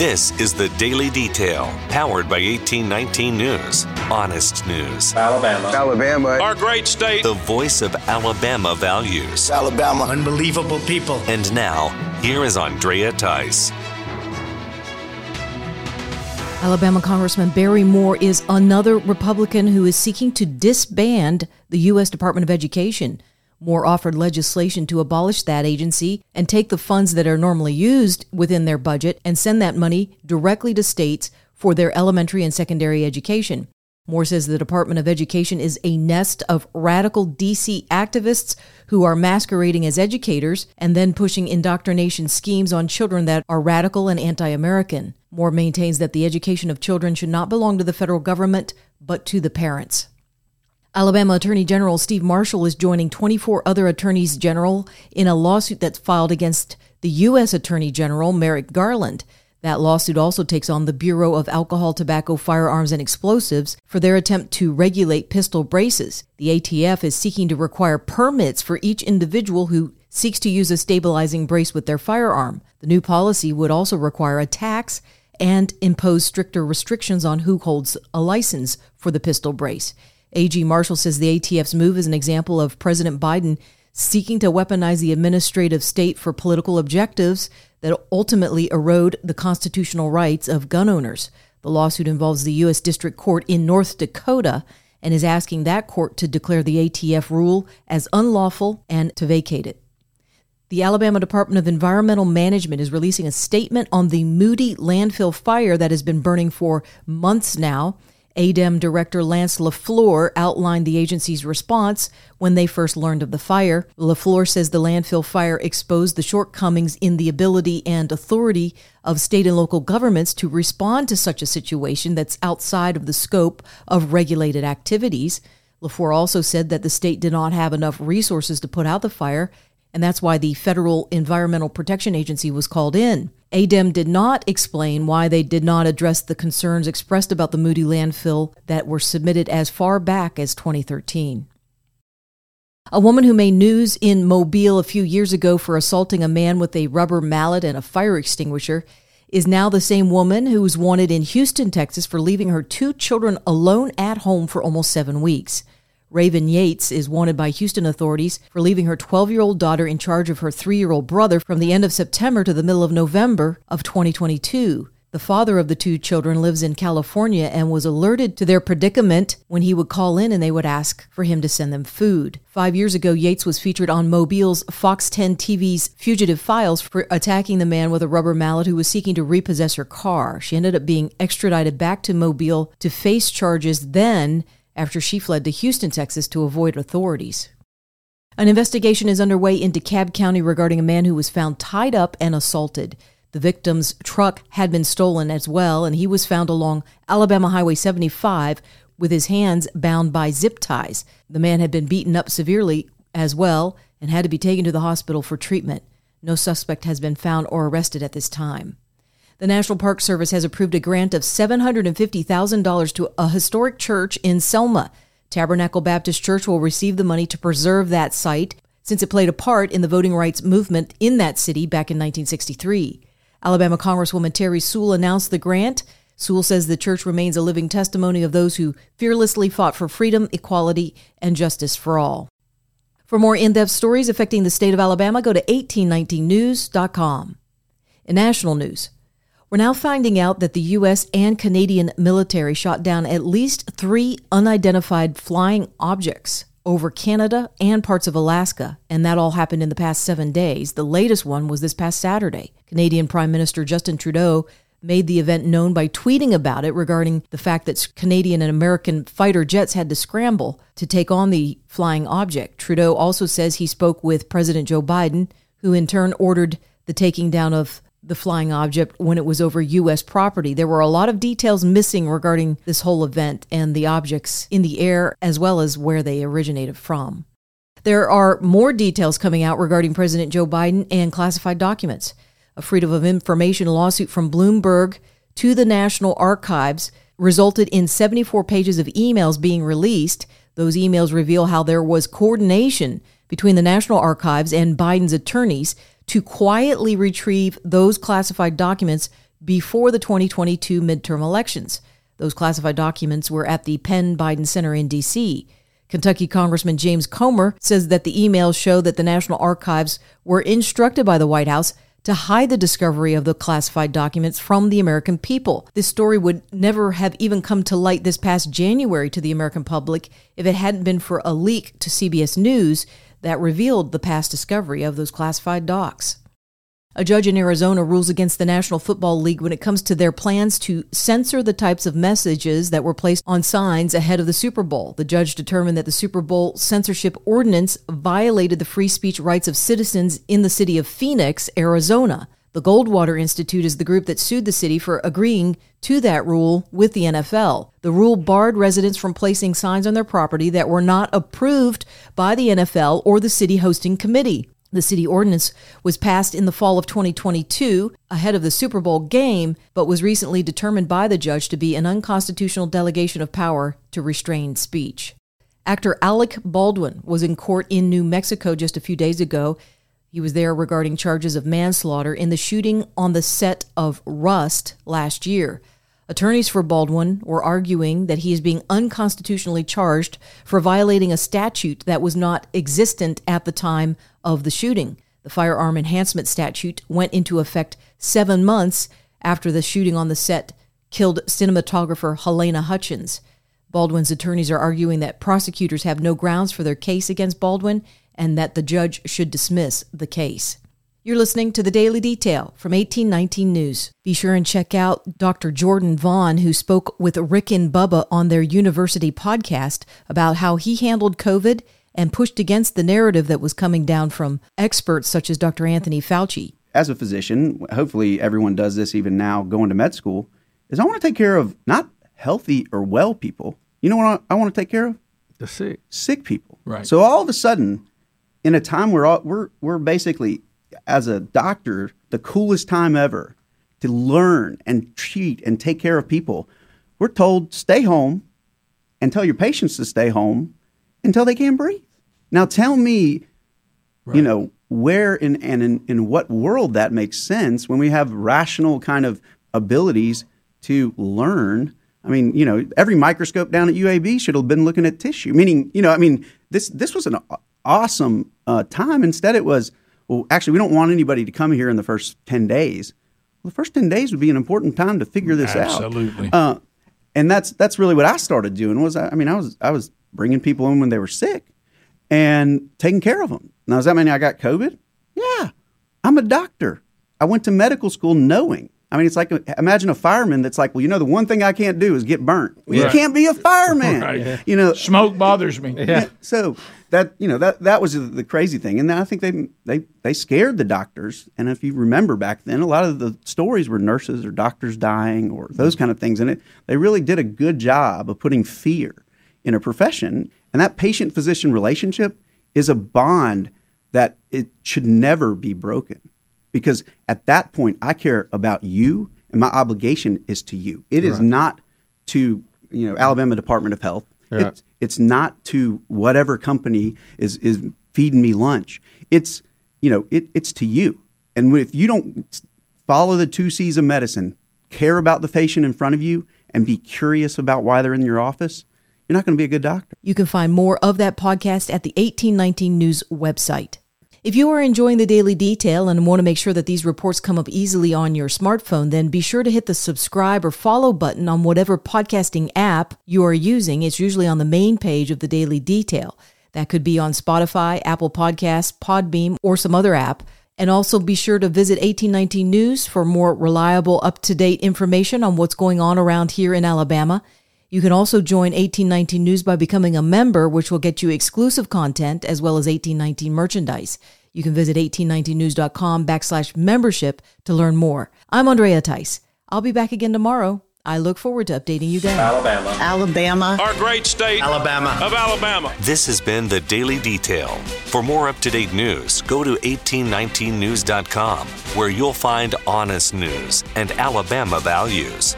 This is the Daily Detail, powered by 1819 News. Honest news. Alabama. Alabama. Our great state. The voice of Alabama values. Alabama. Unbelievable people. And now, here is Andrea Tice. Alabama Congressman Barry Moore is another Republican who is seeking to disband the U.S. Department of Education. Moore offered legislation to abolish that agency and take the funds that are normally used within their budget and send that money directly to states for their elementary and secondary education. Moore says the Department of Education is a nest of radical DC activists who are masquerading as educators and then pushing indoctrination schemes on children that are radical and anti American. Moore maintains that the education of children should not belong to the federal government, but to the parents. Alabama Attorney General Steve Marshall is joining 24 other attorneys general in a lawsuit that's filed against the U.S. Attorney General Merrick Garland. That lawsuit also takes on the Bureau of Alcohol, Tobacco, Firearms, and Explosives for their attempt to regulate pistol braces. The ATF is seeking to require permits for each individual who seeks to use a stabilizing brace with their firearm. The new policy would also require a tax and impose stricter restrictions on who holds a license for the pistol brace. AG Marshall says the ATF's move is an example of President Biden seeking to weaponize the administrative state for political objectives that ultimately erode the constitutional rights of gun owners. The lawsuit involves the U.S. District Court in North Dakota and is asking that court to declare the ATF rule as unlawful and to vacate it. The Alabama Department of Environmental Management is releasing a statement on the Moody landfill fire that has been burning for months now. ADEM Director Lance LaFleur outlined the agency's response when they first learned of the fire. LaFleur says the landfill fire exposed the shortcomings in the ability and authority of state and local governments to respond to such a situation that's outside of the scope of regulated activities. LaFleur also said that the state did not have enough resources to put out the fire, and that's why the Federal Environmental Protection Agency was called in. ADEM did not explain why they did not address the concerns expressed about the Moody landfill that were submitted as far back as 2013. A woman who made news in Mobile a few years ago for assaulting a man with a rubber mallet and a fire extinguisher is now the same woman who was wanted in Houston, Texas for leaving her two children alone at home for almost seven weeks. Raven Yates is wanted by Houston authorities for leaving her 12 year old daughter in charge of her three year old brother from the end of September to the middle of November of 2022. The father of the two children lives in California and was alerted to their predicament when he would call in and they would ask for him to send them food. Five years ago, Yates was featured on Mobile's Fox 10 TV's Fugitive Files for attacking the man with a rubber mallet who was seeking to repossess her car. She ended up being extradited back to Mobile to face charges then after she fled to Houston, Texas to avoid authorities. An investigation is underway in DeKalb County regarding a man who was found tied up and assaulted. The victim's truck had been stolen as well, and he was found along Alabama Highway 75 with his hands bound by zip ties. The man had been beaten up severely as well and had to be taken to the hospital for treatment. No suspect has been found or arrested at this time. The National Park Service has approved a grant of $750,000 to a historic church in Selma. Tabernacle Baptist Church will receive the money to preserve that site since it played a part in the voting rights movement in that city back in 1963. Alabama Congresswoman Terri Sewell announced the grant. Sewell says the church remains a living testimony of those who fearlessly fought for freedom, equality, and justice for all. For more in depth stories affecting the state of Alabama, go to 1819news.com. In national news, we're now finding out that the U.S. and Canadian military shot down at least three unidentified flying objects over Canada and parts of Alaska, and that all happened in the past seven days. The latest one was this past Saturday. Canadian Prime Minister Justin Trudeau made the event known by tweeting about it regarding the fact that Canadian and American fighter jets had to scramble to take on the flying object. Trudeau also says he spoke with President Joe Biden, who in turn ordered the taking down of the flying object when it was over U.S. property. There were a lot of details missing regarding this whole event and the objects in the air, as well as where they originated from. There are more details coming out regarding President Joe Biden and classified documents. A Freedom of Information lawsuit from Bloomberg to the National Archives resulted in 74 pages of emails being released. Those emails reveal how there was coordination between the National Archives and Biden's attorneys to quietly retrieve those classified documents before the 2022 midterm elections. Those classified documents were at the Penn Biden Center in D.C. Kentucky Congressman James Comer says that the emails show that the National Archives were instructed by the White House to hide the discovery of the classified documents from the American people. This story would never have even come to light this past January to the American public if it hadn't been for a leak to CBS News that revealed the past discovery of those classified docs. A judge in Arizona rules against the National Football League when it comes to their plans to censor the types of messages that were placed on signs ahead of the Super Bowl. The judge determined that the Super Bowl censorship ordinance violated the free speech rights of citizens in the city of Phoenix, Arizona. The Goldwater Institute is the group that sued the city for agreeing to that rule with the NFL. The rule barred residents from placing signs on their property that were not approved by the NFL or the city hosting committee. The city ordinance was passed in the fall of 2022 ahead of the Super Bowl game, but was recently determined by the judge to be an unconstitutional delegation of power to restrain speech. Actor Alec Baldwin was in court in New Mexico just a few days ago. He was there regarding charges of manslaughter in the shooting on the set of Rust last year. Attorneys for Baldwin were arguing that he is being unconstitutionally charged for violating a statute that was not existent at the time of the shooting. The firearm enhancement statute went into effect seven months after the shooting on the set killed cinematographer Halyna Hutchins. Baldwin's attorneys are arguing that prosecutors have no grounds for their case against Baldwin and that the judge should dismiss the case. You're listening to the Daily Detail from 1819 News. Be sure and check out Dr. Jordan Vaughn, who spoke with Rick and Bubba on their university podcast about how he handled COVID and pushed against the narrative that was coming down from experts such as Dr. Anthony Fauci. As a physician, hopefully everyone does this even now going to med school, is I want to take care of not healthy or well people. You know what I want to take care of? The sick. Sick people. Right. So all of a sudden, in a time where all, we're we're basically as a doctor, the coolest time ever to learn and treat and take care of people. We're told stay home and tell your patients to stay home until they can't breathe. Now tell me, right. you know, where in, and in, in what world that makes sense when we have rational kind of abilities to learn. I mean, you know, every microscope down at UAB should have been looking at tissue. Meaning, you know, I mean, this this was an awesome uh, time. Instead, it was well, actually, we don't want anybody to come here in the first 10 days. Well, the first 10 days would be an important time to figure this Absolutely. out. Absolutely. Uh, and that's that's really what I started doing was I, I mean I was I was bringing people in when they were sick and taking care of them. Now does that mean I got COVID? Yeah, I'm a doctor. I went to medical school knowing I mean, it's like imagine a fireman that's like, well, you know, the one thing I can't do is get burnt. Well, right. You can't be a fireman. right. You know, smoke bothers me. Yeah. So that you know that that was the crazy thing, and I think they they they scared the doctors. And if you remember back then, a lot of the stories were nurses or doctors dying or those kind of things, and it they really did a good job of putting fear in a profession. And that patient physician relationship is a bond that it should never be broken because at that point I care about you and my obligation is to you. It is right. not to you know Alabama Department of Health. Yeah. It's, it's not to whatever company is is feeding me lunch. It's you know it, it's to you. And if you don't follow the two C's of medicine, care about the patient in front of you, and be curious about why they're in your office, you're not going to be a good doctor. You can find more of that podcast at the 1819 News website. If you are enjoying the daily detail and want to make sure that these reports come up easily on your smartphone, then be sure to hit the subscribe or follow button on whatever podcasting app you are using. It's usually on the main page of the daily detail. That could be on Spotify, Apple Podcasts, Podbean, or some other app. And also be sure to visit 1819 News for more reliable, up to date information on what's going on around here in Alabama. You can also join 1819 News by becoming a member, which will get you exclusive content as well as 1819 merchandise. You can visit 1819news.com backslash membership to learn more. I'm Andrea Tice. I'll be back again tomorrow. I look forward to updating you guys. Alabama. Alabama. Our great state. Alabama. Of Alabama. This has been the Daily Detail. For more up to date news, go to 1819news.com, where you'll find honest news and Alabama values.